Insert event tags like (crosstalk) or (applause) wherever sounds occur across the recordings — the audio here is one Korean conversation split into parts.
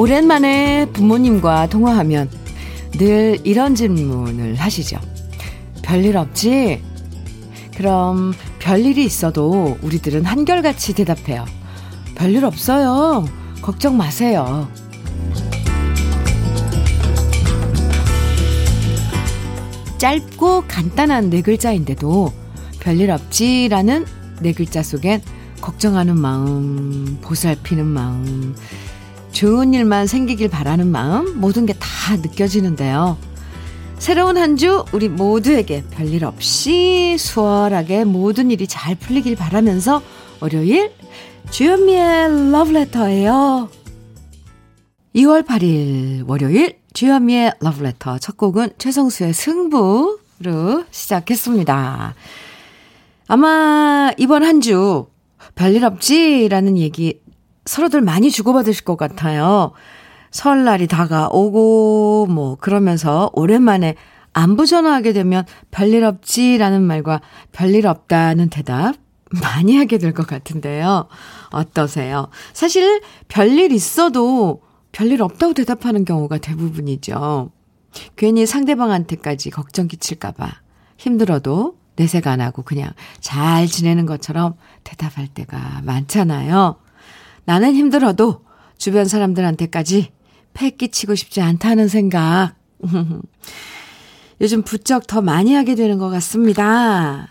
오랜만에 부모님과 통화하면 늘 이런 질문을 하시죠. 별일 없지? 그럼 별일이 있어도 우리들은 한결같이 대답해요. 별일 없어요. 걱정 마세요. 짧고 간단한 네 글자인데도 별일 없지라는 네 글자 속엔 걱정하는 마음, 보살피는 마음, 좋은 일만 생기길 바라는 마음, 모든 게 다 느껴지는데요. 새로운 한 주 우리 모두에게 별일 없이 수월하게 모든 일이 잘 풀리길 바라면서 월요일 주현미의 러브레터예요. 2월 8일 월요일 주현미의 러브레터 첫 곡은 최성수의 승부로 시작했습니다. 아마 이번 한 주 별일 없지라는 얘기 서로들 많이 주고받으실 것 같아요. 설날이 다가오고 뭐 그러면서 오랜만에 안부 전화하게 되면 별일 없지라는 말과 별일 없다는 대답 많이 하게 될 것 같은데요. 어떠세요? 사실 별일 있어도 별일 없다고 대답하는 경우가 대부분이죠. 괜히 상대방한테까지 걱정 끼칠까봐 힘들어도 내색 안 하고 그냥 잘 지내는 것처럼 대답할 때가 많잖아요. 나는 힘들어도 주변 사람들한테까지 패 끼치고 싶지 않다는 생각. (laughs) 요즘 부쩍 더 많이 하게 되는 것 같습니다.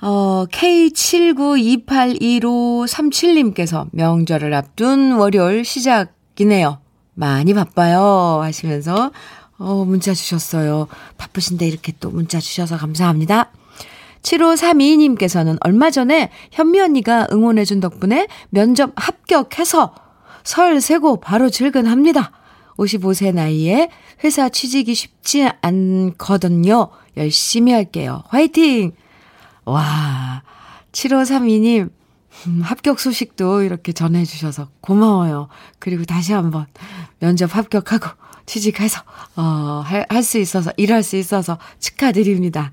어, K79281537님께서 명절을 앞둔 월요일 시작이네요. 많이 바빠요. 하시면서, 어, 문자 주셨어요. 바쁘신데 이렇게 또 문자 주셔서 감사합니다. 7532님께서는 얼마 전에 현미 언니가 응원해준 덕분에 면접 합격해서 설 세고 바로 출근합니다. 55세 나이에 회사 취직이 쉽지 않거든요. 열심히 할게요. 화이팅! 와, 7532님, 음, 합격 소식도 이렇게 전해주셔서 고마워요. 그리고 다시 한번 면접 합격하고 취직해서, 어, 할, 할 수 있어서, 일할 수 있어서 축하드립니다.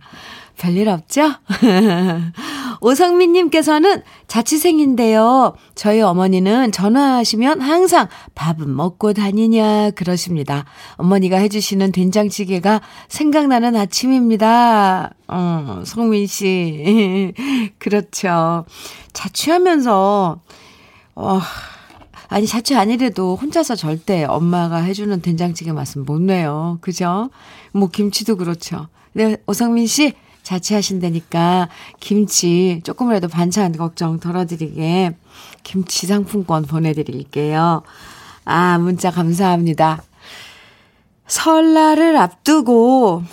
별일 없죠? (laughs) 오성민님께서는 자취생인데요. 저희 어머니는 전화하시면 항상 밥은 먹고 다니냐 그러십니다. 어머니가 해주시는 된장찌개가 생각나는 아침입니다. 어, 성민 씨. (laughs) 그렇죠. 자취하면서, 어, 아니, 자취 아니래도 혼자서 절대 엄마가 해주는 된장찌개 맛은 못 내요. 그죠? 뭐, 김치도 그렇죠. 네, 오성민 씨, 자취하신다니까 김치 조금이라도 반찬 걱정 덜어드리게 김치 상품권 보내드릴게요. 아, 문자 감사합니다. 설날을 앞두고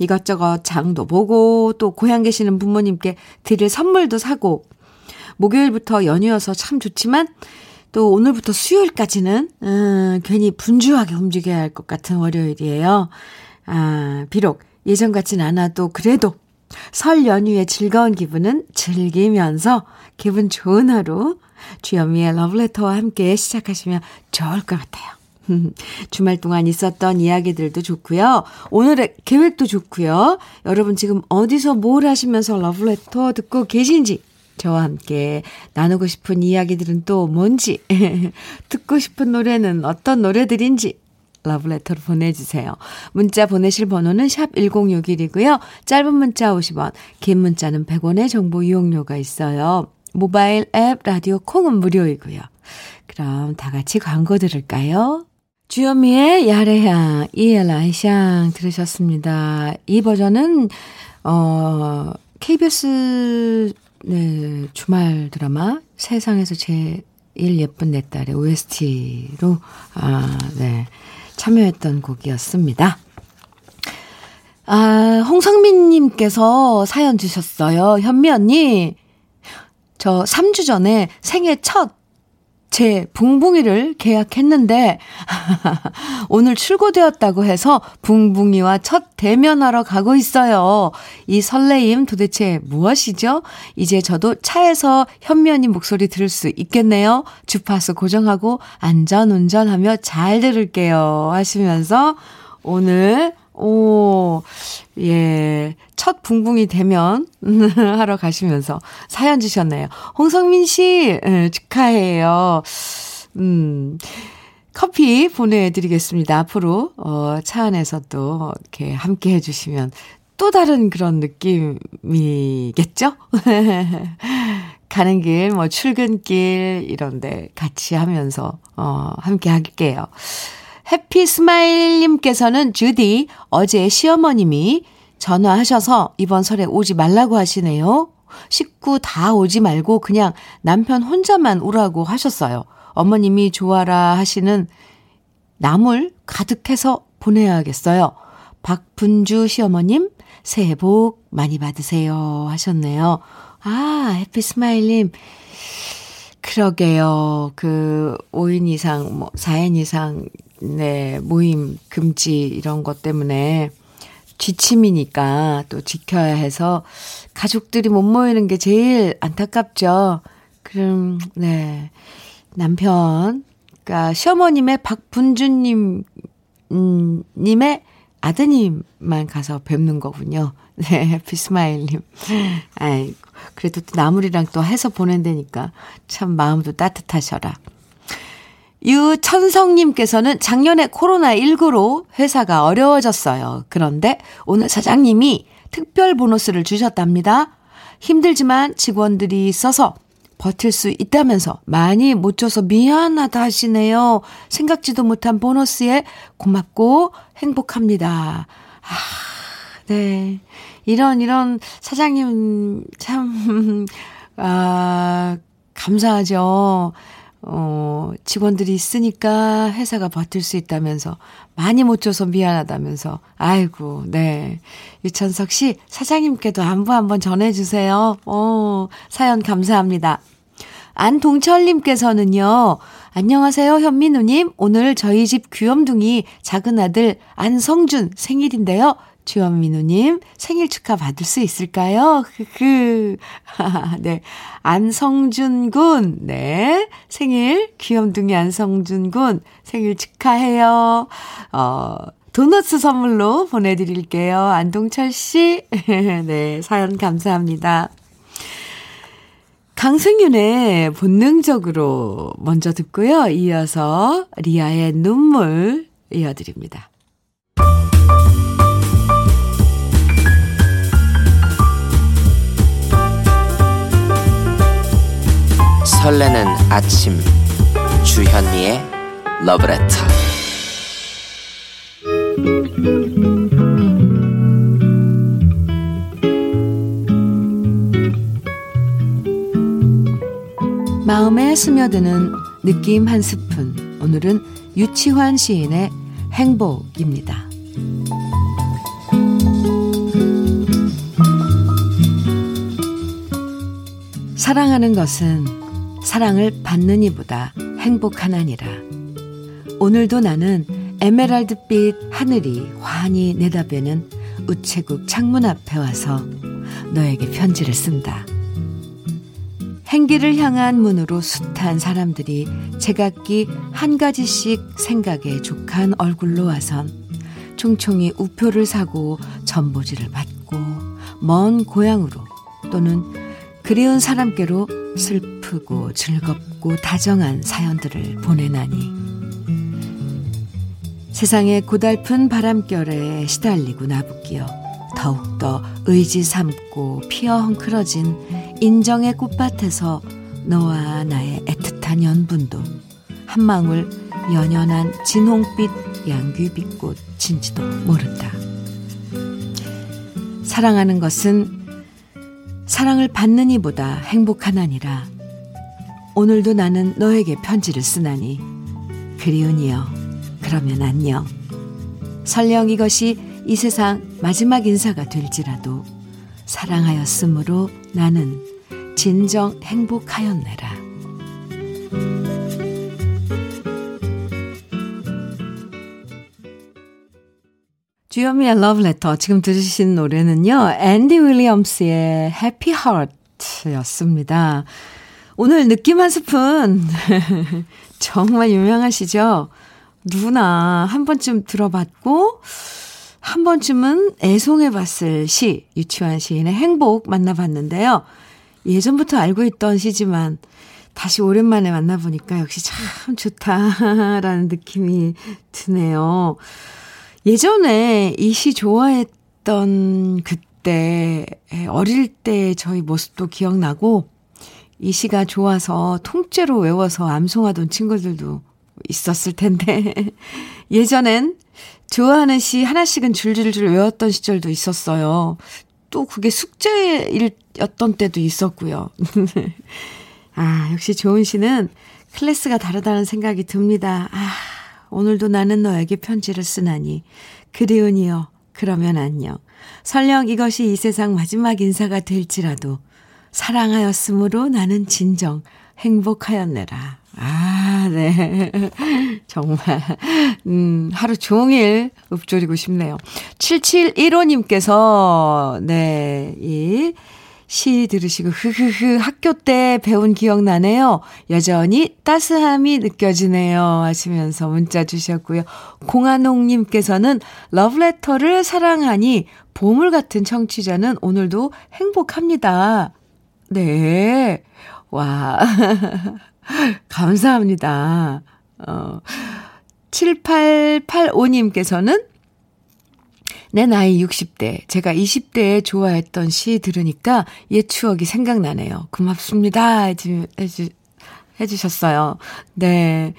이것저것 장도 보고 또 고향 계시는 부모님께 드릴 선물도 사고 목요일부터 연휴여서 참 좋지만 또 오늘부터 수요일까지는 음, 괜히 분주하게 움직여야 할 것 같은 월요일이에요. 아, 비록 예전 같진 않아도 그래도 설 연휴의 즐거운 기분은 즐기면서 기분 좋은 하루 주현미의 러브레터와 함께 시작하시면 좋을 것 같아요. (laughs) 주말 동안 있었던 이야기들도 좋고요. 오늘의 계획도 좋고요. 여러분 지금 어디서 뭘 하시면서 러브레터 듣고 계신지 저와 함께 나누고 싶은 이야기들은 또 뭔지 (laughs) 듣고 싶은 노래는 어떤 노래들인지 러브레터로 보내주세요. 문자 보내실 번호는 샵 1061이고요. 짧은 문자 50원, 긴 문자는 100원의 정보 이용료가 있어요. 모바일 앱 라디오 콩은 무료이고요. 그럼 다 같이 광고 들을까요? 주현미의 야래향, 이엘라이샹 들으셨습니다. 이 버전은, 어, KBS, 네, 주말 드라마 세상에서 제일 예쁜 내 딸의 OST로, 아, 네. 참여했던 곡이었습니다. 아, 홍성민님께서 사연 주셨어요. 현미 언니, 저 3주 전에 생애 첫 제 붕붕이를 계약했는데 (laughs) 오늘 출고되었다고 해서 붕붕이와 첫 대면하러 가고 있어요. 이 설레임 도대체 무엇이죠? 이제 저도 차에서 현면이 목소리 들을 수 있겠네요. 주파수 고정하고 안전 운전하며 잘 들을게요. 하시면서 오늘 오, 예. 첫 붕붕이 되면 (laughs) 하러 가시면서 사연 주셨네요. 홍성민 씨, 예, 축하해요. 음. 커피 보내드리겠습니다. 앞으로, 어, 차 안에서 또 이렇게 함께 해주시면 또 다른 그런 느낌이겠죠? (laughs) 가는 길, 뭐, 출근길, 이런데 같이 하면서, 어, 함께 할게요. 해피 스마일님께서는 주디, 어제 시어머님이 전화하셔서 이번 설에 오지 말라고 하시네요. 식구 다 오지 말고 그냥 남편 혼자만 오라고 하셨어요. 어머님이 좋아라 하시는 나물 가득해서 보내야겠어요. 박분주 시어머님, 새해 복 많이 받으세요. 하셨네요. 아, 해피 스마일님. 그러게요. 그, 5인 이상, 뭐, 4인 이상, 네, 모임 금지 이런 것 때문에 지침이니까 또 지켜야 해서 가족들이 못 모이는 게 제일 안타깝죠. 그럼, 네. 남편, 그니까 시어머님의 박분주님, 음, 님의 아드님만 가서 뵙는 거군요. (laughs) 네, 해피스마일님. 아이고, 그래도 또 나물이랑 또 해서 보낸다니까 참 마음도 따뜻하셔라. 유천성님께서는 작년에 코로나19로 회사가 어려워졌어요. 그런데 오늘 사장님이 특별 보너스를 주셨답니다. 힘들지만 직원들이 있어서 버틸 수 있다면서 많이 못 줘서 미안하다 하시네요. 생각지도 못한 보너스에 고맙고 행복합니다. 아, 네. 이런, 이런 사장님 참, 아, 감사하죠. 어, 직원들이 있으니까 회사가 버틸 수 있다면서, 많이 못 줘서 미안하다면서, 아이고, 네. 유천석 씨, 사장님께도 안부 한번 전해주세요. 어, 사연 감사합니다. 안동철님께서는요, 안녕하세요, 현민우님. 오늘 저희 집 귀염둥이 작은 아들 안성준 생일인데요. 주현민우님 생일 축하 받을 수 있을까요? 그, (laughs) 네. 안성준 군, 네. 생일, 귀염둥이 안성준 군 생일 축하해요. 어, 도너츠 선물로 보내 드릴게요. 안동철 씨. (laughs) 네. 사연 감사합니다. 강승윤의 본능적으로 먼저 듣고요. 이어서 리아의 눈물 이어드립니다. 설레는 아침 주현미의 러브레터 마음에 스며드는 느낌 한 스푼 오늘은 유치환 시인의 행복입니다. 사랑하는 것은 사랑을 받는 이보다 행복하나니라. 오늘도 나는 에메랄드빛 하늘이 환히 내다보는 우체국 창문 앞에 와서 너에게 편지를 쓴다. 행기를 향한 문으로 숱한 사람들이 제각기 한 가지씩 생각에 족한 얼굴로 와선 총총히 우표를 사고 전보지를 받고 먼 고향으로 또는 그리운 사람께로 슬 프고 즐겁고 다정한 사연들을 보내나니 세상의 고달픈 바람결에 시달리고 나부끼어 더욱더 의지 삼고 피어 헝클어진 인정의 꽃밭에서 너와 나의 애틋한 연분도 한 방울 연연한 진홍빛 양귀비꽃인지도 모른다. 사랑하는 것은 사랑을 받는 이보다 행복하나니라. 오늘도 나는 너에게 편지를 쓰나니 그리운이여 그러면 안녕. 설령 이것이 이 세상 마지막 인사가 될지라도 사랑하였으므로 나는 진정 행복하였네라. 주현미의 러브레터 지금 들으신 노래는요. 앤디 윌리엄스의 해피 하트였습니다. 오늘 느낌 한 스푼 (laughs) 정말 유명하시죠? 누구나 한 번쯤 들어봤고 한 번쯤은 애송해봤을 시 유치원 시인의 행복 만나봤는데요. 예전부터 알고 있던 시지만 다시 오랜만에 만나보니까 역시 참 좋다라는 느낌이 드네요. 예전에 이 시 좋아했던 그때, 어릴 때 저희 모습도 기억나고, 이 시가 좋아서 통째로 외워서 암송하던 친구들도 있었을 텐데, (laughs) 예전엔 좋아하는 시 하나씩은 줄줄줄 외웠던 시절도 있었어요. 또 그게 숙제였던 때도 있었고요. (laughs) 아, 역시 좋은 시는 클래스가 다르다는 생각이 듭니다. 아, 오늘도 나는 너에게 편지를 쓰나니. 그리운이여, 그러면 안녕. 설령 이것이 이 세상 마지막 인사가 될지라도 사랑하였으므로 나는 진정 행복하였네라. 아, 네. (laughs) 정말, 음, 하루 종일 읊조리고 싶네요. 7715님께서, 네, 이, 시 들으시고, 흐흐흐, 학교 때 배운 기억 나네요. 여전히 따스함이 느껴지네요. 하시면서 문자 주셨고요. 공한옥님께서는 러브레터를 사랑하니 보물 같은 청취자는 오늘도 행복합니다. 네. 와. (laughs) 감사합니다. 어, 7885님께서는 내 나이 60대, 제가 20대에 좋아했던 시 들으니까 옛 추억이 생각나네요. 고맙습니다. 해주, 해주, 해주셨어요. 네.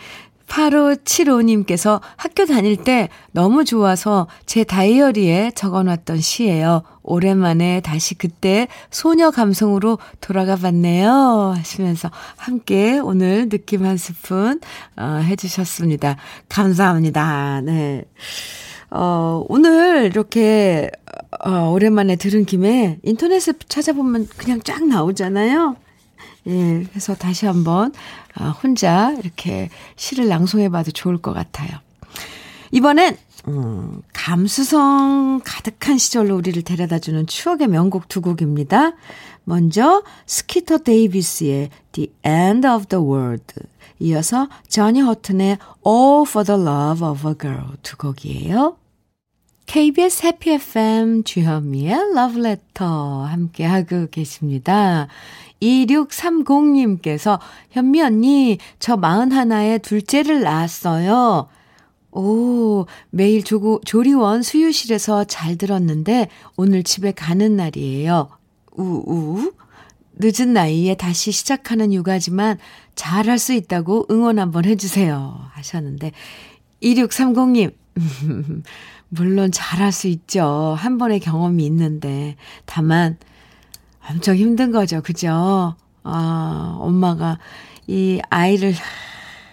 8575님께서 학교 다닐 때 너무 좋아서 제 다이어리에 적어놨던 시예요. 오랜만에 다시 그때 소녀 감성으로 돌아가 봤네요. 하시면서 함께 오늘 느낌 한 스푼, 어, 해주셨습니다. 감사합니다. 네. 어, 오늘 이렇게, 어, 오랜만에 들은 김에 인터넷에 찾아보면 그냥 쫙 나오잖아요. 예, 그래서 다시 한번 아, 혼자 이렇게 시를 낭송해봐도 좋을 것 같아요. 이번엔 음, 감수성 가득한 시절로 우리를 데려다주는 추억의 명곡 두 곡입니다. 먼저 스키터 데이비스의 The End of the World 이어서 저니 허튼의 All for the Love of a Girl 두 곡이에요. KBS 해피 FM 주현미의 Love Letter 함께하고 계십니다. 2630님께서 현미 언니 저 41에 둘째를 낳았어요. 오, 매일 조고, 조리원 수유실에서 잘 들었는데 오늘 집에 가는 날이에요. 우우. 늦은 나이에 다시 시작하는 육아지만 잘할 수 있다고 응원 한번 해주세요. 하셨는데, 2630님, (laughs) 물론 잘할 수 있죠. 한 번의 경험이 있는데. 다만, 엄청 힘든 거죠. 그죠? 아, 엄마가 이 아이를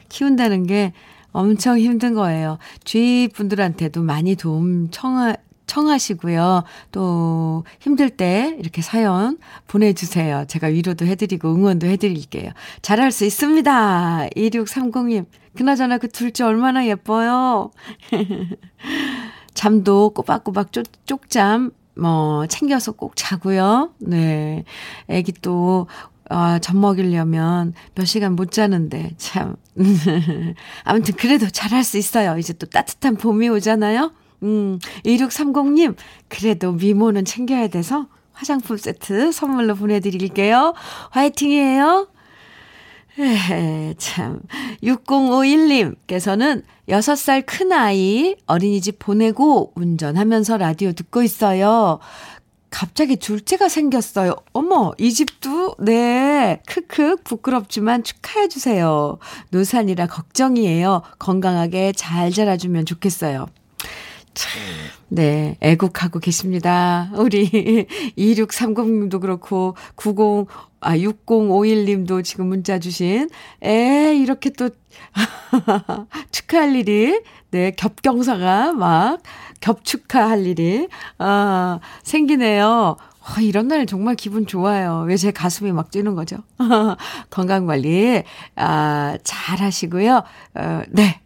키운다는 게 엄청 힘든 거예요. 주위 분들한테도 많이 도움 청하, 청하시고요. 또 힘들 때 이렇게 사연 보내주세요. 제가 위로도 해드리고 응원도 해드릴게요. 잘할 수 있습니다. 2630님. 그나저나 그 둘째 얼마나 예뻐요. (laughs) 잠도 꼬박꼬박 쪽, 쪽잠 뭐, 챙겨서 꼭 자고요. 네. 애기 또, 아, 젖 먹이려면 몇 시간 못 자는데, 참. (laughs) 아무튼 그래도 잘할 수 있어요. 이제 또 따뜻한 봄이 오잖아요. 음, 2630님, 그래도 미모는 챙겨야 돼서 화장품 세트 선물로 보내드릴게요. 화이팅이에요. 에헤, 참. 6051님께서는 6살 큰아이 어린이집 보내고 운전하면서 라디오 듣고 있어요. 갑자기 둘째가 생겼어요. 어머, 이 집도, 네. 크크, 부끄럽지만 축하해주세요. 노산이라 걱정이에요. 건강하게 잘 자라주면 좋겠어요. 참, 네, 애국하고 계십니다. 우리 (laughs) 2630님도 그렇고, 90, 아, 6051님도 지금 문자 주신, 에, 이렇게 또, (laughs) 축하할 일이, 네, 겹경사가 막, 겹축하할 일이, 아, 생기네요. 와, 이런 날 정말 기분 좋아요. 왜 제 가슴이 막 뛰는 거죠? (laughs) 건강 관리, 아, 잘 하시고요. 어, 네.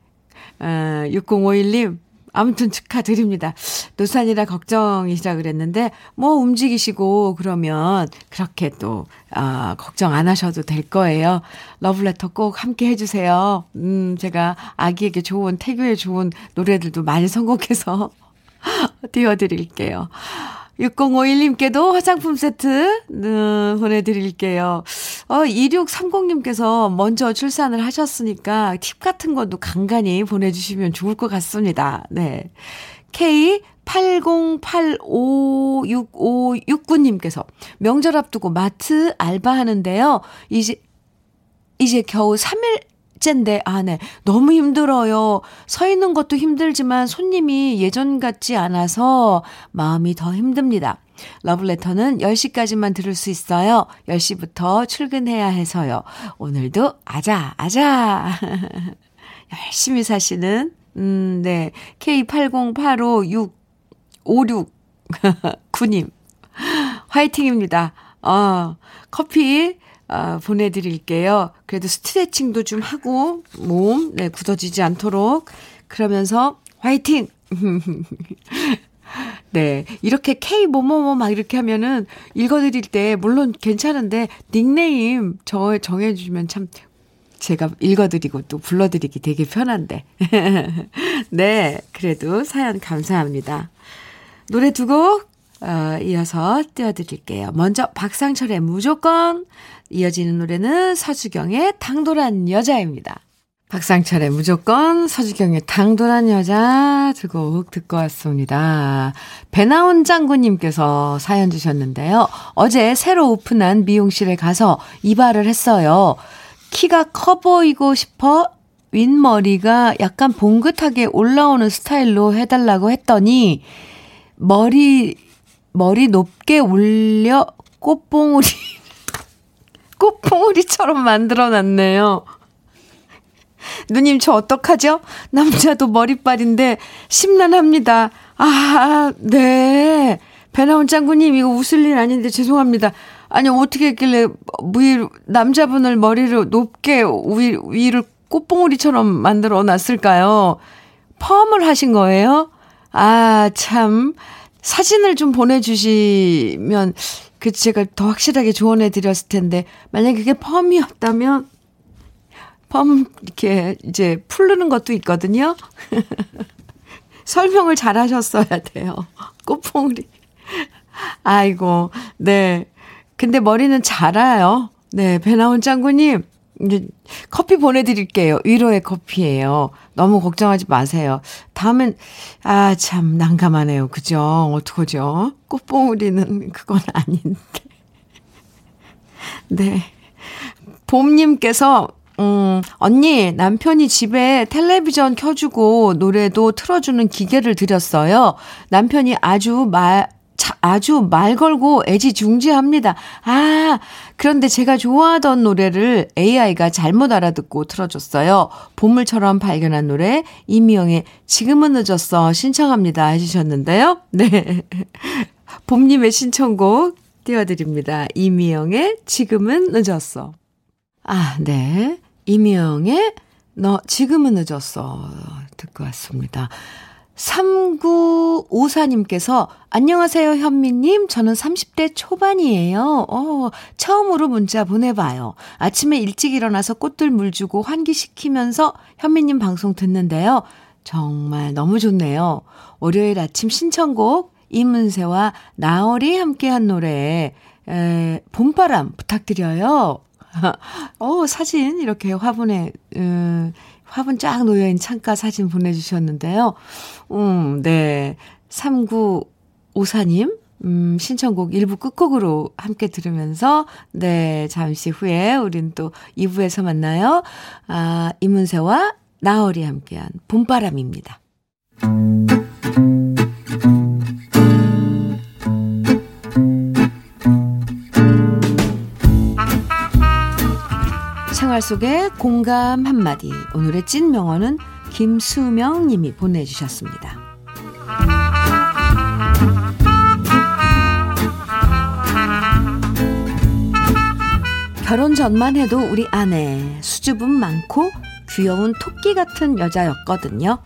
어, 6051님, 아무튼 축하드립니다. 노산이라 걱정이시라 그랬는데, 뭐 움직이시고 그러면 그렇게 또, 아, 걱정 안 하셔도 될 거예요. 러브레터 꼭 함께 해주세요. 음, 제가 아기에게 좋은, 태교에 좋은 노래들도 많이 선곡해서 (laughs) 띄워드릴게요. 6051님께도 화장품 세트, 음, 보내드릴게요. 어, 2630님께서 먼저 출산을 하셨으니까 팁 같은 것도 간간히 보내주시면 좋을 것 같습니다. 네. K80856569님께서 명절 앞두고 마트 알바하는데요. 이제, 이제 겨우 3일 째인데, 아, 네. 너무 힘들어요. 서 있는 것도 힘들지만 손님이 예전 같지 않아서 마음이 더 힘듭니다. 러블레터는 10시까지만 들을 수 있어요. 10시부터 출근해야 해서요. 오늘도 아자, 아자. (laughs) 열심히 사시는, 음, 네. K80856569님. (laughs) 화이팅입니다. 어, 커피, 어, 보내드릴게요. 그래도 스트레칭도 좀 하고, 몸, 네, 굳어지지 않도록. 그러면서, 화이팅! (laughs) 네. 이렇게 K 뭐뭐뭐 막 이렇게 하면은 읽어드릴 때 물론 괜찮은데 닉네임 저 정해주시면 참 제가 읽어드리고 또 불러드리기 되게 편한데. (laughs) 네. 그래도 사연 감사합니다. 노래 두 곡, 어, 이어서 띄워드릴게요. 먼저 박상철의 무조건, 이어지는 노래는 서주경의 당돌한 여자입니다. 박상철의 무조건, 서주경의 당돌한 여자 두 곡 듣고 왔습니다. 배나온 짱구님께서 사연 주셨는데요. 어제 새로 오픈한 미용실에 가서 이발을 했어요. 키가 커 보이고 싶어 윗머리가 약간 봉긋하게 올라오는 스타일로 해달라고 했더니, 머리, 머리 높게 올려 꽃봉오리, 꽃봉오리처럼 만들어 놨네요. 누님, 저 어떡하죠? 남자도 머리빨인데 심란합니다. 아, 네. 배나온 짱구님, 이거 웃을 일 아닌데 죄송합니다. 아니, 어떻게 했길래 위, 남자분을 머리를 높게 위, 위를 꽃봉오리처럼 만들어 놨을까요? 펌을 하신 거예요? 아, 참. 사진을 좀 보내주시면, 그, 제가 더 확실하게 조언해 드렸을 텐데, 만약에 그게 펌이었다면, 펌, 이렇게, 이제, 풀르는 것도 있거든요. (laughs) 설명을 잘 하셨어야 돼요. 꽃봉오리. 아이고, 네. 근데 머리는 자라요. 네, 배나온 짱구님. 이제 커피 보내드릴게요. 위로의 커피예요. 너무 걱정하지 마세요. 다음엔 아 참 난감하네요. 그죠? 어떡하죠? 꽃봉우리는 (laughs) 그건 아닌데. 네. 봄님께서 음, 언니, 남편이 집에 텔레비전 켜주고 노래도 틀어주는 기계를 드렸어요. 남편이 아주 말, 아주 말 걸고 애지중지합니다. 아, 그런데 제가 좋아하던 노래를 AI가 잘못 알아듣고 틀어줬어요. 보물처럼 발견한 노래, 이미영의 지금은 늦었어 신청합니다 해주셨는데요. 네. (laughs) 봄님의 신청곡 띄워드립니다. 이미영의 지금은 늦었어. 아, 네. 이미영의 너 지금은 늦었어 듣고 왔습니다. 3954님께서, 안녕하세요, 현미님. 저는 30대 초반이에요. 어, 처음으로 문자 보내봐요. 아침에 일찍 일어나서 꽃들 물 주고 환기시키면서 현미님 방송 듣는데요. 정말 너무 좋네요. 월요일 아침 신청곡, 이문세와 나얼이 함께한 노래, 에, 봄바람 부탁드려요. (laughs) 어, 사진 이렇게 화분에, 음, 화분 쫙 놓여있는 창가 사진 보내주셨는데요. 음, 네. 3954님, 음, 신청곡 1부 끝곡으로 함께 들으면서, 네, 잠시 후에 우린 또 2부에서 만나요. 아, 이문세와 나얼이 함께한 봄바람입니다. 생활 속의 공감 한마디. 오늘의 찐 명언은 김수명 님이 보내주셨습니다. 결혼 전만 해도 우리 아내 수줍음 많고 귀여운 토끼 같은 여자였거든요.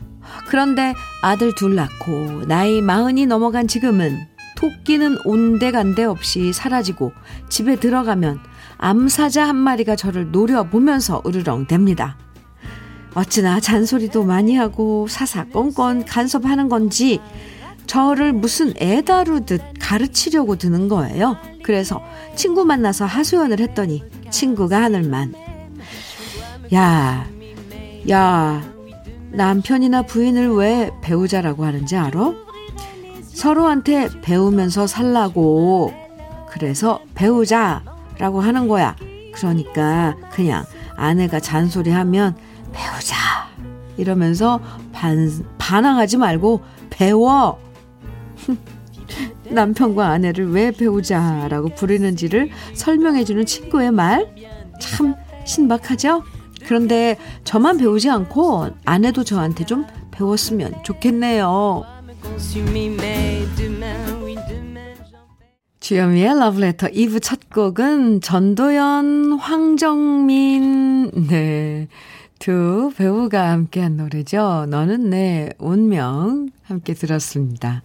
그런데 아들 둘 낳고 나이 마흔이 넘어간 지금은 토끼는 온데간데 없이 사라지고 집에 들어가면 암사자 한 마리가 저를 노려보면서 으르렁댑니다. 어찌나 잔소리도 많이 하고 사사건건 간섭하는 건지 저를 무슨 애 다루듯 가르치려고 드는 거예요. 그래서 친구 만나서 하소연을 했더니 친구가 하늘 만. 야, 야, 남편이나 부인을 왜 배우자라고 하는지 알아? 서로한테 배우면서 살라고. 그래서 배우자 라고 하는 거야. 그러니까 그냥 아내가 잔소리하면 배우자 이러면서 반, 반항하지 말고 배워. 남편과 아내를 왜 배우자라고 부르는지를 설명해주는 친구의 말 참 신박하죠? 그런데 저만 배우지 않고 아내도 저한테 좀 배웠으면 좋겠네요. 주현미의 러브레터 2부 첫 곡은 전도연, 황정민, 네. 두 배우가 함께한 노래죠. 너는 내 운명 함께 들었습니다.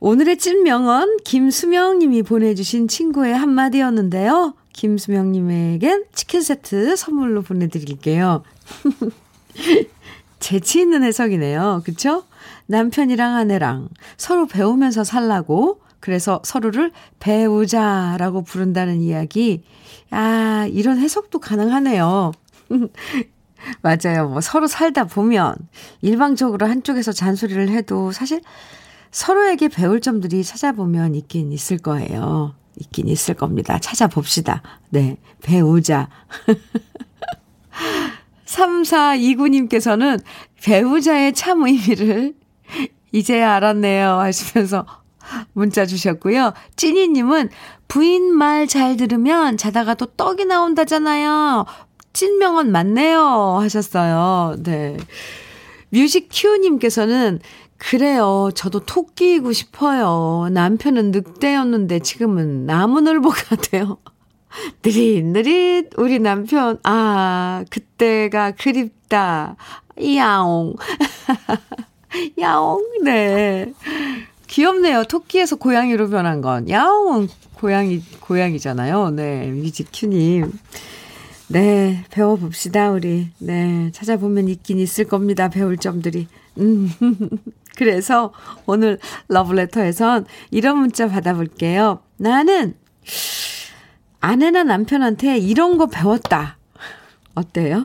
오늘의 찐명언 김수명 님이 보내주신 친구의 한마디였는데요. 김수명 님에겐 치킨 세트 선물로 보내드릴게요. (laughs) 재치 있는 해석이네요. 그쵸? 남편이랑 아내랑 서로 배우면서 살라고 그래서 서로를 배우자라고 부른다는 이야기. 아, 이런 해석도 가능하네요. (laughs) 맞아요. 뭐 서로 살다 보면 일방적으로 한쪽에서 잔소리를 해도 사실 서로에게 배울 점들이 찾아보면 있긴 있을 거예요. 있긴 있을 겁니다. 찾아봅시다. 네. 배우자. (laughs) 3429님께서는 배우자의 참 의미를 (laughs) 이제야 알았네요. 하시면서 문자 주셨고요. 찐이님은 부인 말 잘 들으면 자다가 또 떡이 나온다잖아요. 찐명언 맞네요. 하셨어요. 네. 뮤직 큐님께서는 그래요. 저도 토끼이고 싶어요. 남편은 늑대였는데 지금은 나무늘보가 돼요. (laughs) 느릿느릿 우리 남편 아 그때가 그립다 야옹 (laughs) 야옹 네 귀엽네요 토끼에서 고양이로 변한 건 야옹은 고양이 고양이잖아요 네 뮤직큐님 네, 배워봅시다, 우리. 네, 찾아보면 있긴 있을 겁니다, 배울 점들이. 음, (laughs) 그래서 오늘 러브레터에선 이런 문자 받아볼게요. 나는 아내나 남편한테 이런 거 배웠다. 어때요?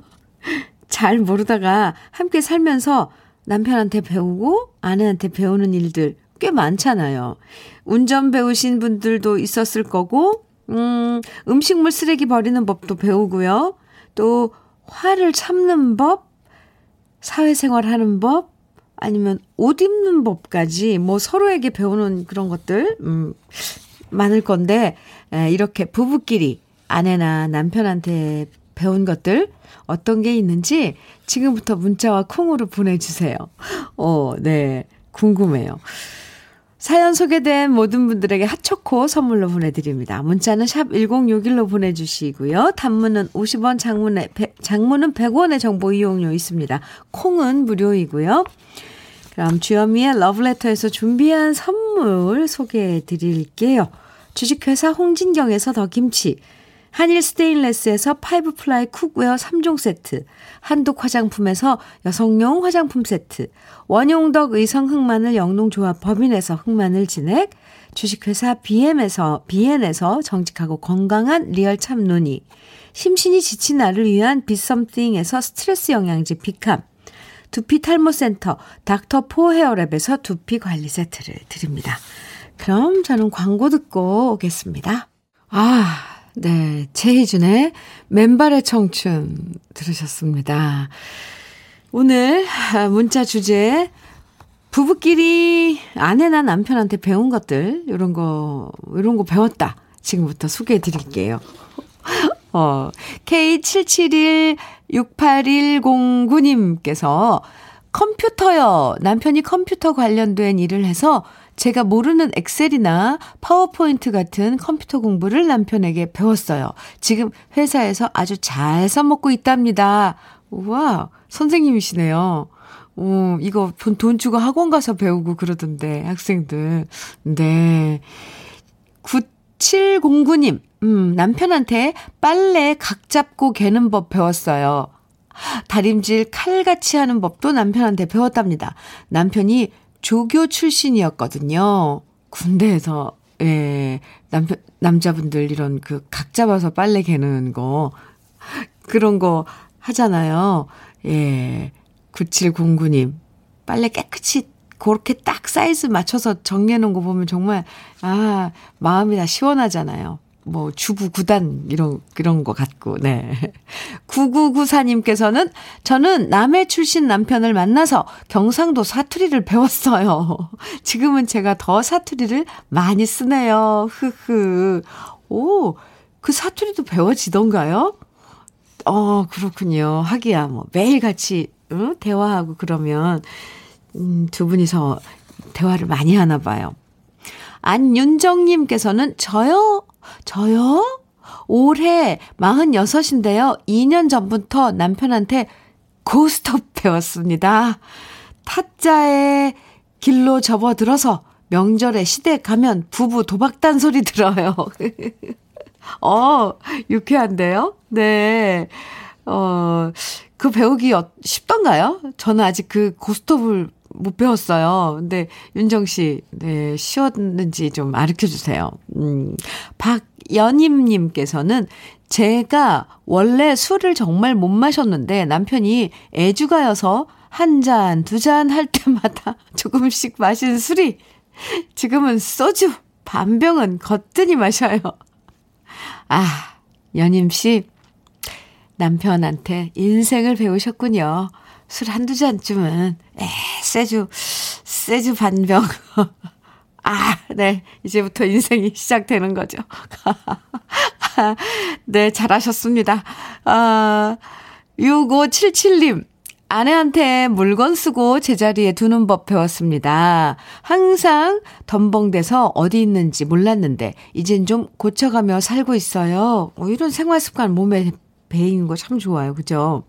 잘 모르다가 함께 살면서 남편한테 배우고 아내한테 배우는 일들 꽤 많잖아요. 운전 배우신 분들도 있었을 거고, 음, 음식물 쓰레기 버리는 법도 배우고요. 또 화를 참는 법, 사회생활 하는 법, 아니면 옷 입는 법까지 뭐 서로에게 배우는 그런 것들, 음, 많을 건데, 에, 이렇게 부부끼리 아내나 남편한테 배운 것들, 어떤 게 있는지 지금부터 문자와 콩으로 보내주세요. 어, 네. 궁금해요. 사연 소개된 모든 분들에게 핫초코 선물로 보내드립니다. 문자는 샵 1061로 보내주시고요. 단문은 50원, 장문에, 장문은 100원의 정보 이용료 있습니다. 콩은 무료이고요. 그럼 주현미의 러브레터에서 준비한 선물 소개해 드릴게요. 주식회사 홍진경에서 더 김치, 한일 스테인레스에서 five ply cookware 3종 세트, 한독 화장품에서 여성용 화장품 세트, 원용덕 의성 흑마늘 영농조합 법인에서 흑마늘 진액, 주식회사 BM에서, BN에서 정직하고 건강한 real 참눈이, 심신이 지친 나를 위한 비썸띵에서 스트레스 영양제 비캄, 두피 탈모센터 닥터포 헤어랩에서 두피 관리 세트를 드립니다. 그럼 저는 광고 듣고 오겠습니다. 아, 네. 최희준의 맨발의 청춘 들으셨습니다. 오늘 문자 주제 부부끼리 아내나 남편한테 배운 것들 이런 거 이런 거 배웠다. 지금부터 소개해 드릴게요. (laughs) 어, K7716810님께서 컴퓨터요. 남편이 컴퓨터 관련된 일을 해서 제가 모르는 엑셀이나 파워포인트 같은 컴퓨터 공부를 남편에게 배웠어요. 지금 회사에서 아주 잘 써먹고 있답니다. 우와, 선생님이시네요. 오, 이거 돈 주고 학원 가서 배우고 그러던데, 학생들. 네. 9709님, 음, 남편한테 빨래 각 잡고 개는 법 배웠어요. 다림질 칼같이 하는 법도 남편한테 배웠답니다. 남편이 조교 출신이었거든요. 군대에서, 예, 남편, 남자분들 이런 그 각 잡아서 빨래 개는 거, 그런 거 하잖아요. 예. 9709님. 빨래 깨끗이 그렇게 딱 사이즈 맞춰서 정리해 놓은 거 보면 정말, 아, 마음이 다 시원하잖아요. 뭐, 주부 구단, 이런, 그런 거 같고, 네. (laughs) 9994님께서는 저는 남해 출신 남편을 만나서 경상도 사투리를 배웠어요. (laughs) 지금은 제가 더 사투리를 많이 쓰네요. 흐흐. 오, 그 사투리도 배워지던가요? 어, 그렇군요. 하기야, 뭐, 매일 같이, 응? 대화하고 그러면, 음, 두 분이서 대화를 많이 하나 봐요. 안윤정님께서는 저요? 저요? 올해 46인데요. 2년 전부터 남편한테 고스톱 배웠습니다. 타짜의 길로 접어들어서 명절에 시댁 가면 부부 도박단 소리 들어요. (laughs) 어, 유쾌한데요? 네. 어, 그 배우기 어, 쉽던가요? 저는 아직 그 고스톱을 못 배웠어요. 근데 윤정 씨, 네, 쉬웠는지 좀 알려 주세요. 음, 박연임님께서는 제가 원래 술을 정말 못 마셨는데 남편이 애주가여서 한 잔, 두 잔 할 때마다 (laughs) 조금씩 마신 술이 지금은 소주 반병은 거뜬히 마셔요. 아, 연임 씨, 남편한테 인생을 배우셨군요. 술 한두 잔쯤은, 에, 세주, 세주 반병. (laughs) 아, 네. 이제부터 인생이 시작되는 거죠. (laughs) 네, 잘하셨습니다. 아, 6577님. 아내한테 물건 쓰고 제자리에 두는 법 배웠습니다. 항상 덤벙대서 어디 있는지 몰랐는데, 이젠 좀 고쳐가며 살고 있어요. 어, 이런 생활 습관 몸에 배이는 거참 좋아요. 그죠?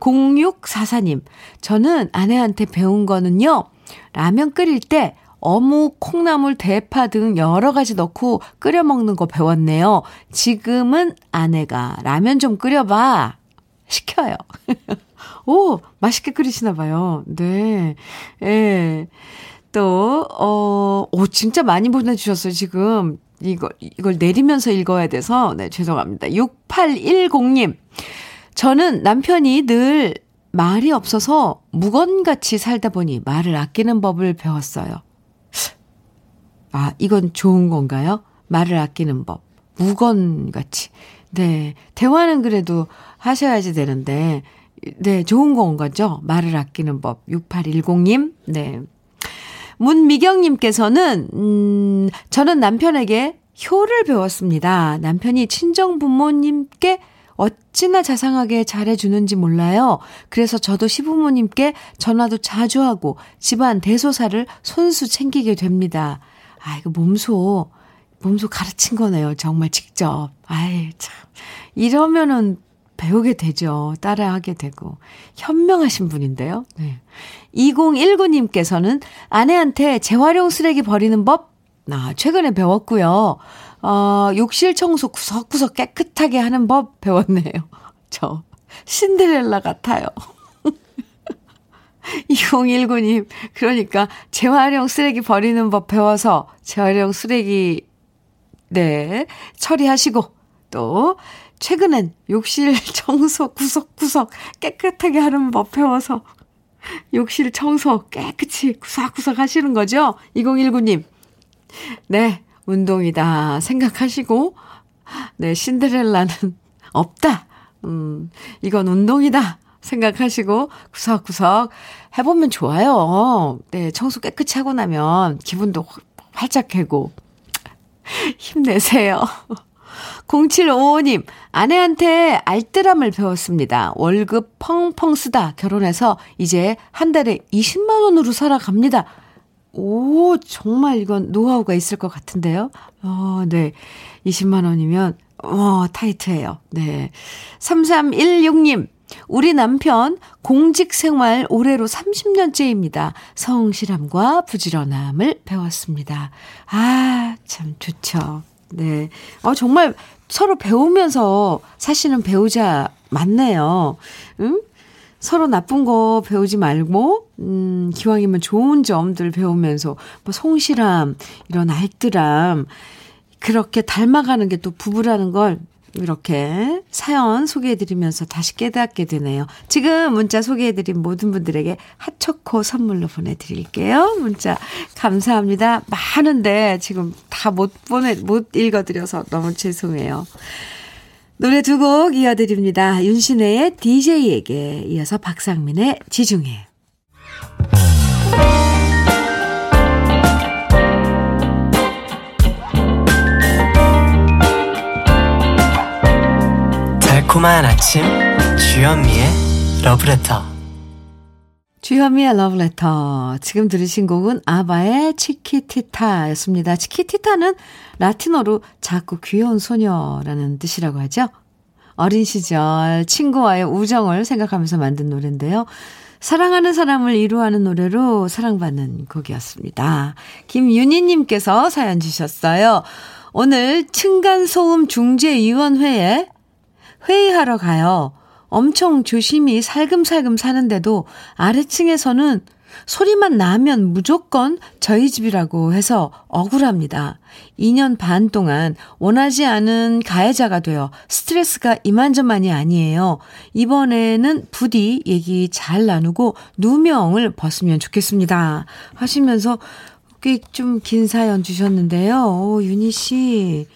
0644님, 저는 아내한테 배운 거는요, 라면 끓일 때 어묵, 콩나물, 대파 등 여러 가지 넣고 끓여 먹는 거 배웠네요. 지금은 아내가 라면 좀 끓여봐. 시켜요. (laughs) 오, 맛있게 끓이시나 봐요. 네. 예. 또, 어, 오, 진짜 많이 보내주셨어요, 지금. 이거, 이걸 내리면서 읽어야 돼서, 네, 죄송합니다. 6810님. 저는 남편이 늘 말이 없어서 무건같이 살다 보니 말을 아끼는 법을 배웠어요. 아, 이건 좋은 건가요? 말을 아끼는 법. 무건같이. 네. 대화는 그래도 하셔야지 되는데, 네, 좋은 건 거죠? 말을 아끼는 법. 6810님. 네. 문미경님께서는, 음, 저는 남편에게 효를 배웠습니다. 남편이 친정 부모님께 어찌나 자상하게 잘해주는지 몰라요. 그래서 저도 시부모님께 전화도 자주 하고 집안 대소사를 손수 챙기게 됩니다. 아, 이거 몸소, 몸소 가르친 거네요. 정말 직접. 아이, 참. 이러면은 배우게 되죠. 따라하게 되고. 현명하신 분인데요. 네. 2019님께서는 아내한테 재활용 쓰레기 버리는 법, 나 아, 최근에 배웠고요. 어, 욕실 청소 구석구석 깨끗하게 하는 법 배웠네요. (laughs) 저 신데렐라 같아요. (laughs) 2019님, 그러니까 재활용 쓰레기 버리는 법 배워서 재활용 쓰레기, 네, 처리하시고, 또, 최근엔 욕실 (laughs) 청소 구석구석 깨끗하게 하는 법 배워서 욕실 청소 깨끗이 구석구석 하시는 거죠? 2019님. 네, 운동이다 생각하시고, 네, 신데렐라는 (laughs) 없다. 음, 이건 운동이다 생각하시고, 구석구석 해보면 좋아요. 네, 청소 깨끗이 하고 나면 기분도 활짝 개고, (laughs) 힘내세요. (laughs) 0755님, 아내한테 알뜰함을 배웠습니다. 월급 펑펑 쓰다 결혼해서 이제 한 달에 20만원으로 살아갑니다. 오, 정말 이건 노하우가 있을 것 같은데요. 어, 네. 20만 원이면, 어, 타이트해요. 네. 3316님, 우리 남편 공직 생활 올해로 30년째입니다. 성실함과 부지런함을 배웠습니다. 아, 참 좋죠. 네. 어, 정말 서로 배우면서 사시는 배우자 맞네요. 응? 서로 나쁜 거 배우지 말고, 음, 기왕이면 좋은 점들 배우면서, 뭐, 성실함, 이런 알뜰함, 그렇게 닮아가는 게 또 부부라는 걸 이렇게 사연 소개해드리면서 다시 깨닫게 되네요. 지금 문자 소개해드린 모든 분들에게 핫초코 선물로 보내드릴게요. 문자 감사합니다. 많은데 지금 다 못 보내, 못 읽어드려서 너무 죄송해요. 노래 두 곡 이어드립니다. 윤신혜의 DJ에게 이어서 박상민의 지중해. 달콤한 아침 주현미의 러브레터 주현미의 러브레터 지금 들으신 곡은 아바의 치키티타였습니다. 치키티타는 라틴어로 작고 귀여운 소녀라는 뜻이라고 하죠. 어린 시절 친구와의 우정을 생각하면서 만든 노래인데요. 사랑하는 사람을 이루하는 노래로 사랑받는 곡이었습니다. 김윤희님께서 사연 주셨어요. 오늘 층간소음 중재위원회에 회의하러 가요. 엄청 조심히 살금살금 사는데도 아래층에서는 소리만 나면 무조건 저희 집이라고 해서 억울합니다. 2년 반 동안 원하지 않은 가해자가 되어 스트레스가 이만저만이 아니에요. 이번에는 부디 얘기 잘 나누고 누명을 벗으면 좋겠습니다. 하시면서 꽤 좀 긴 사연 주셨는데요. 오, 유니 씨.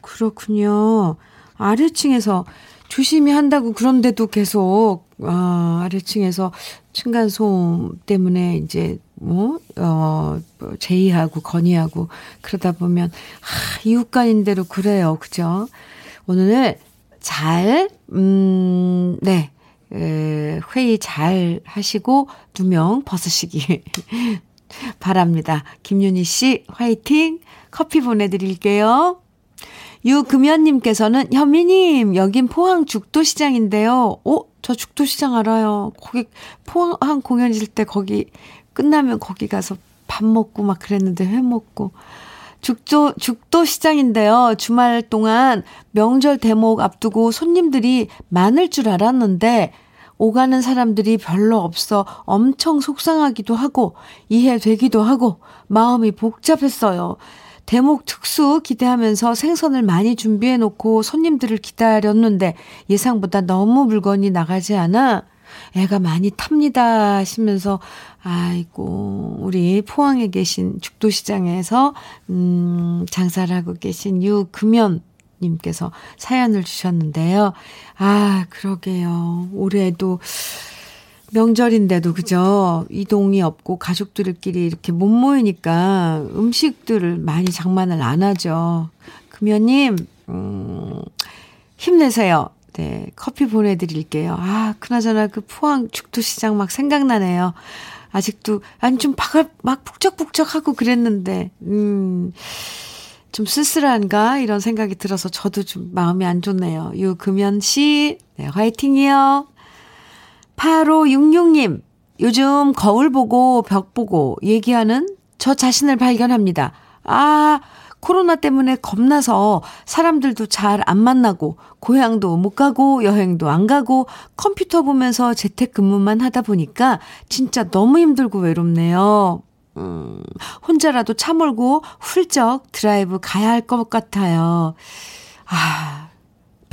그렇군요. 아래층에서 조심히 한다고 그런데도 계속 아, 아래층에서 층간소음 때문에 이제 뭐, 어, 뭐 제의하고 건의하고 그러다 보면 아, 이웃간인대로 그래요. 그죠? 오늘 잘, 음, 네. 에, 회의 잘 하시고 두명 벗으시기 (laughs) 바랍니다. 김윤희 씨, 화이팅! 커피 보내드릴게요. 유금연님께서는 현미님 여긴 포항 죽도시장인데요. 어? 저 죽도시장 알아요. 거기 포항 공연 있을 때 거기 끝나면 거기 가서 밥 먹고 막 그랬는데 회 먹고 죽도 죽도시장인데요. 주말 동안 명절 대목 앞두고 손님들이 많을 줄 알았는데 오가는 사람들이 별로 없어 엄청 속상하기도 하고 이해되기도 하고 마음이 복잡했어요. 대목 특수 기대하면서 생선을 많이 준비해 놓고 손님들을 기다렸는데 예상보다 너무 물건이 나가지 않아 애가 많이 탑니다 하시면서 아이고 우리 포항에 계신 죽도시장에서 음 장사를 하고 계신 유금연 님께서 사연을 주셨는데요. 아, 그러게요. 올해도 명절인데도 그죠? 이동이 없고 가족들끼리 이렇게 못 모이니까 음식들을 많이 장만을 안 하죠. 금연님, 음, 힘내세요. 네, 커피 보내드릴게요. 아, 그나저나 그 포항 죽도시장 막 생각나네요. 아직도, 아니, 좀 막, 막 북적북적하고 그랬는데, 음, 좀 쓸쓸한가? 이런 생각이 들어서 저도 좀 마음이 안 좋네요. 유금연 씨, 네, 화이팅이요. 8566님, 요즘 거울 보고 벽 보고 얘기하는 저 자신을 발견합니다. 아, 코로나 때문에 겁나서 사람들도 잘 안 만나고, 고향도 못 가고, 여행도 안 가고, 컴퓨터 보면서 재택근무만 하다 보니까 진짜 너무 힘들고 외롭네요. 음, 혼자라도 차 몰고 훌쩍 드라이브 가야 할 것 같아요. 아,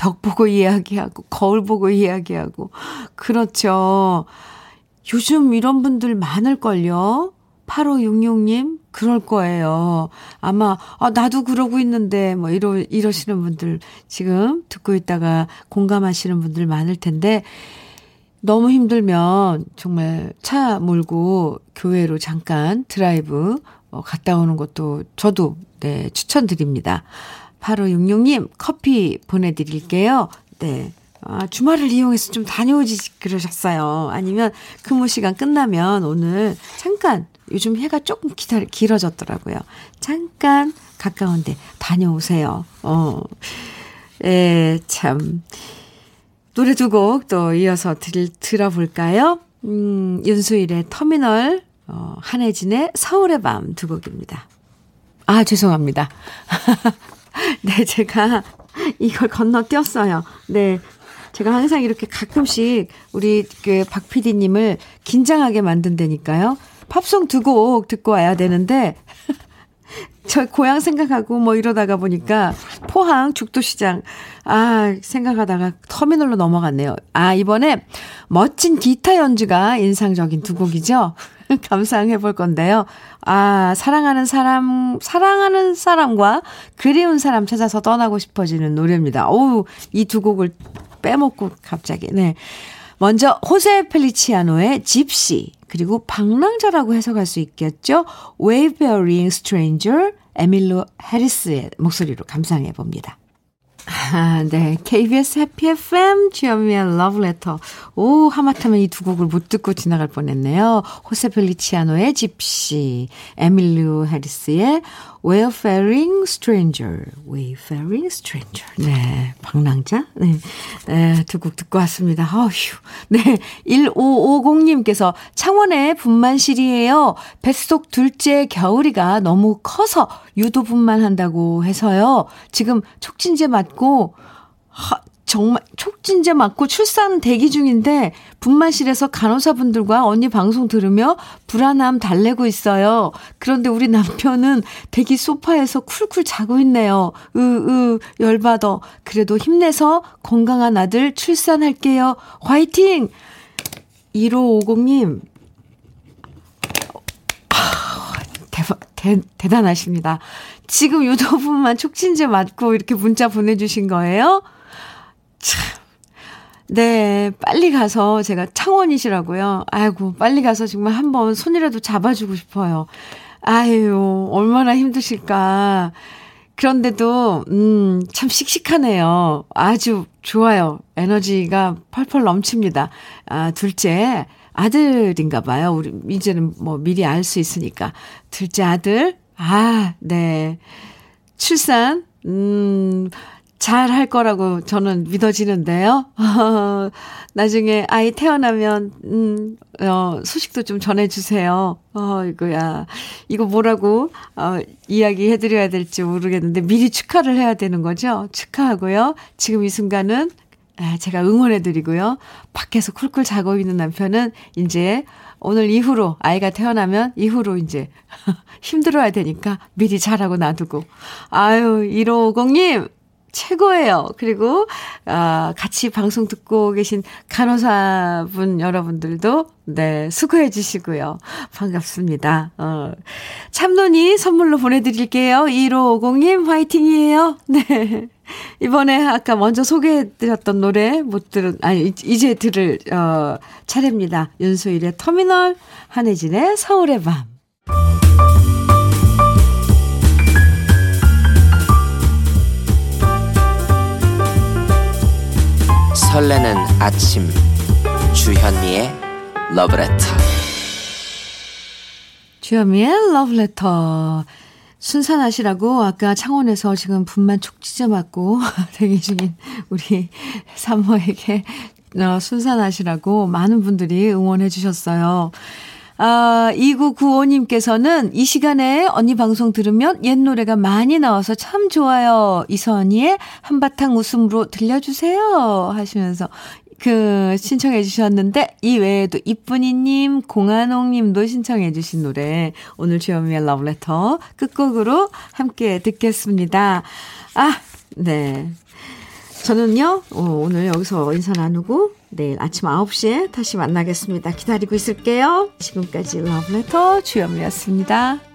벽 보고 이야기하고, 거울 보고 이야기하고. 그렇죠. 요즘 이런 분들 많을걸요? 8566님, 그럴 거예요. 아마, 아, 나도 그러고 있는데, 뭐, 이러, 이러시는 분들, 지금 듣고 있다가 공감하시는 분들 많을 텐데, 너무 힘들면 정말 차 몰고 교회로 잠깐 드라이브 어, 갔다 오는 것도 저도, 네, 추천드립니다. 8566님, 커피 보내드릴게요. 네. 아, 주말을 이용해서 좀 다녀오지 그러셨어요. 아니면 근무 시간 끝나면 오늘 잠깐 요즘 해가 조금 기다려, 길어졌더라고요. 잠깐 가까운데 다녀오세요. 어. 에, 참. 노래 두 곡 또 이어서 들, 들어볼까요? 음, 윤수일의 터미널, 어, 한혜진의 서울의 밤 두 곡입니다. 아, 죄송합니다. (laughs) (laughs) 네, 제가 이걸 건너뛰었어요. 네. 제가 항상 이렇게 가끔씩 우리 그박 PD님을 긴장하게 만든다니까요. 팝송 두 곡 듣고 와야 되는데, (laughs) 저 고향 생각하고 뭐 이러다가 보니까 포항 죽도시장, 아, 생각하다가 터미널로 넘어갔네요. 아, 이번에 멋진 기타 연주가 인상적인 두 곡이죠. (laughs) 감상해 볼 건데요. 아, 사랑하는 사람, 사랑하는 사람과 그리운 사람 찾아서 떠나고 싶어지는 노래입니다. 어우, 이 두 곡을 빼먹고 갑자기, 네. 먼저, 호세 펠리치아노의 집시, 그리고 방랑자라고 해석할 수 있겠죠. Wayfaring Stranger, 에밀로 해리스의 목소리로 감상해 봅니다. 아, 네. KBS 해피 FM 주현미의 러브레터. 오, 하마터면 이 두 곡을 못 듣고 지나갈 뻔했네요. 호세 펠리치아노의 집시, 에밀리오 해리스의 Wayfaring Stranger, Wayfaring Stranger. 네, 방랑자. 네, 네 두곡 듣고 왔습니다. 어휴. 네, 1550님께서 창원의 분만실이에요. 뱃속 둘째 겨울이가 너무 커서 유도 분만한다고 해서요. 지금 촉진제 맞고 하, 정말 촉진제 맞고 출산 대기 중인데 분만실에서 간호사분들과 언니 방송 들으며 불안함 달래고 있어요. 그런데 우리 남편은 대기 소파에서 쿨쿨 자고 있네요. 으, 으, 열받어. 그래도 힘내서 건강한 아들 출산할게요. 화이팅! 1550님. 대박, 대, 대단하십니다. 지금 유도분만 촉진제 맞고 이렇게 문자 보내주신 거예요? 참. 네, 빨리 가서 제가 창원이시라고요. 아이고, 빨리 가서 정말 한번 손이라도 잡아주고 싶어요. 아유, 얼마나 힘드실까. 그런데도, 음, 참 씩씩하네요. 아주 좋아요. 에너지가 펄펄 넘칩니다. 아, 둘째, 아들인가 봐요. 우리, 이제는 뭐 미리 알 수 있으니까. 둘째 아들, 아, 네. 출산, 음, 잘 할 거라고 저는 믿어지는데요. 어, (laughs) 나중에 아이 태어나면, 음, 어, 소식도 좀 전해주세요. 어, 이거야. 이거 뭐라고, 어, 이야기 해드려야 될지 모르겠는데 미리 축하를 해야 되는 거죠? 축하하고요. 지금 이 순간은 아, 제가 응원해드리고요. 밖에서 쿨쿨 자고 있는 남편은 이제 오늘 이후로 아이가 태어나면 이후로 이제 (laughs) 힘들어야 되니까 미리 잘하고 놔두고. 아유, 1550님, 최고예요. 그리고, 아, 같이 방송 듣고 계신 간호사분 여러분들도, 네, 수고해 주시고요. 반갑습니다. 어, 참론이 선물로 보내 드릴게요. 1550님, 화이팅이에요. (laughs) 네. 이번에 아까 먼저 소개해 드렸던 노래 못 들은, 아니, 이제 들을, 어, 차례입니다. 윤수일의 터미널, 한혜진의 서울의 밤. 설레는 아침. 주현미의 러브레터 주현미의 러브레터 순산하시라고 아까 창원에서 지금 분만 촉지져 맞고 (laughs) 대기 중인 우리 산모에게 어, 순산하시라고 많은 분들이 응원해 주셨어요. 아, 2995님께서는 이 시간에 언니 방송 들으면 옛 노래가 많이 나와서 참 좋아요. 이선희의 한바탕 웃음으로 들려주세요. 하시면서 그 신청해 주셨는데 이 외에도 이쁜이님, 공한옥님도 신청해 주신 노래 오늘 주현미의 러브레터 끝곡으로 함께 듣겠습니다. 아, 네. 저는요, 어, 오늘 여기서 인사 나누고 내일 아침 9시에 다시 만나겠습니다. 기다리고 있을게요. 지금까지 러브레터 주현미였습니다.